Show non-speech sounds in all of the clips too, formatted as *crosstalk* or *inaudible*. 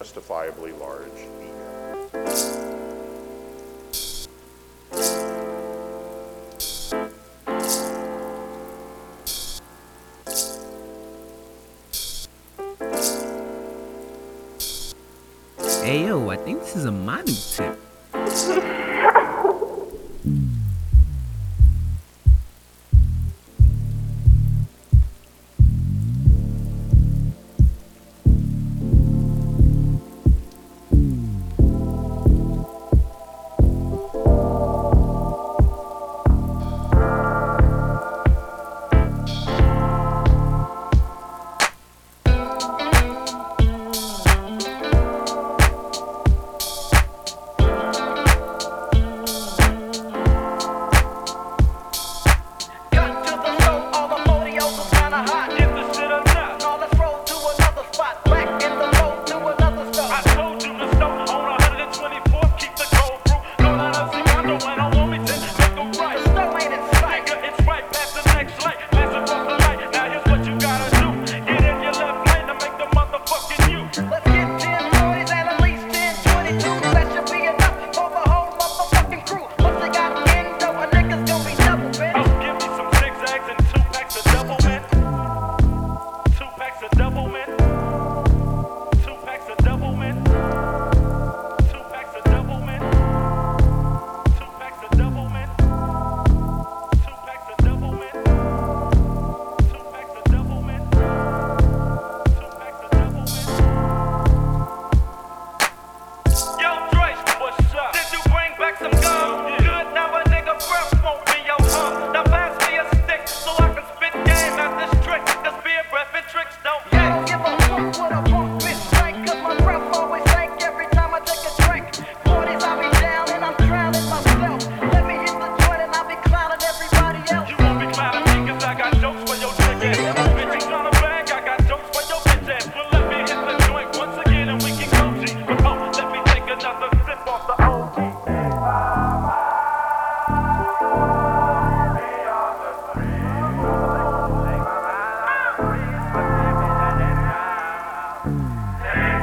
justifiably large ego. Hey yo, I think this is a Manu tip. *laughs*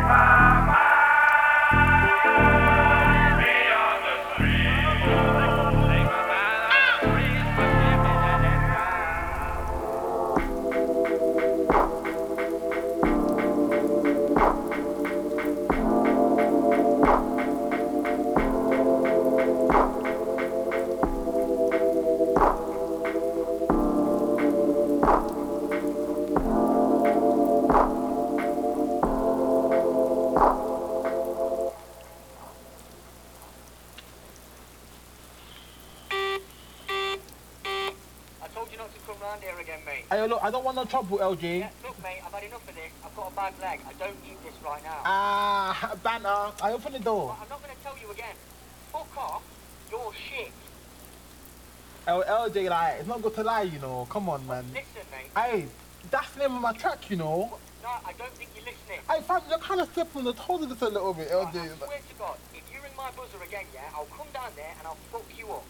Bye. come round here again, mate. Hey, look, I don't want no trouble, LG. Yeah, look, mate, I've had enough of this. I've got a bad leg. I don't need this right now. Ah, *laughs* uh, banter. I open the door. Well, I'm not going to tell you again. Fuck off. You're shit. L LJ, like, it's not good to lie, you know. Come on, man. Listen, mate. Hey, that's the name of my track, you know. No, I don't think you're listening. Hey, fam, you're kind of stepping on the toes of this a little bit, LJ. Right, I swear to God, if you ring my buzzer again, yeah, I'll come down there and I'll fuck you up.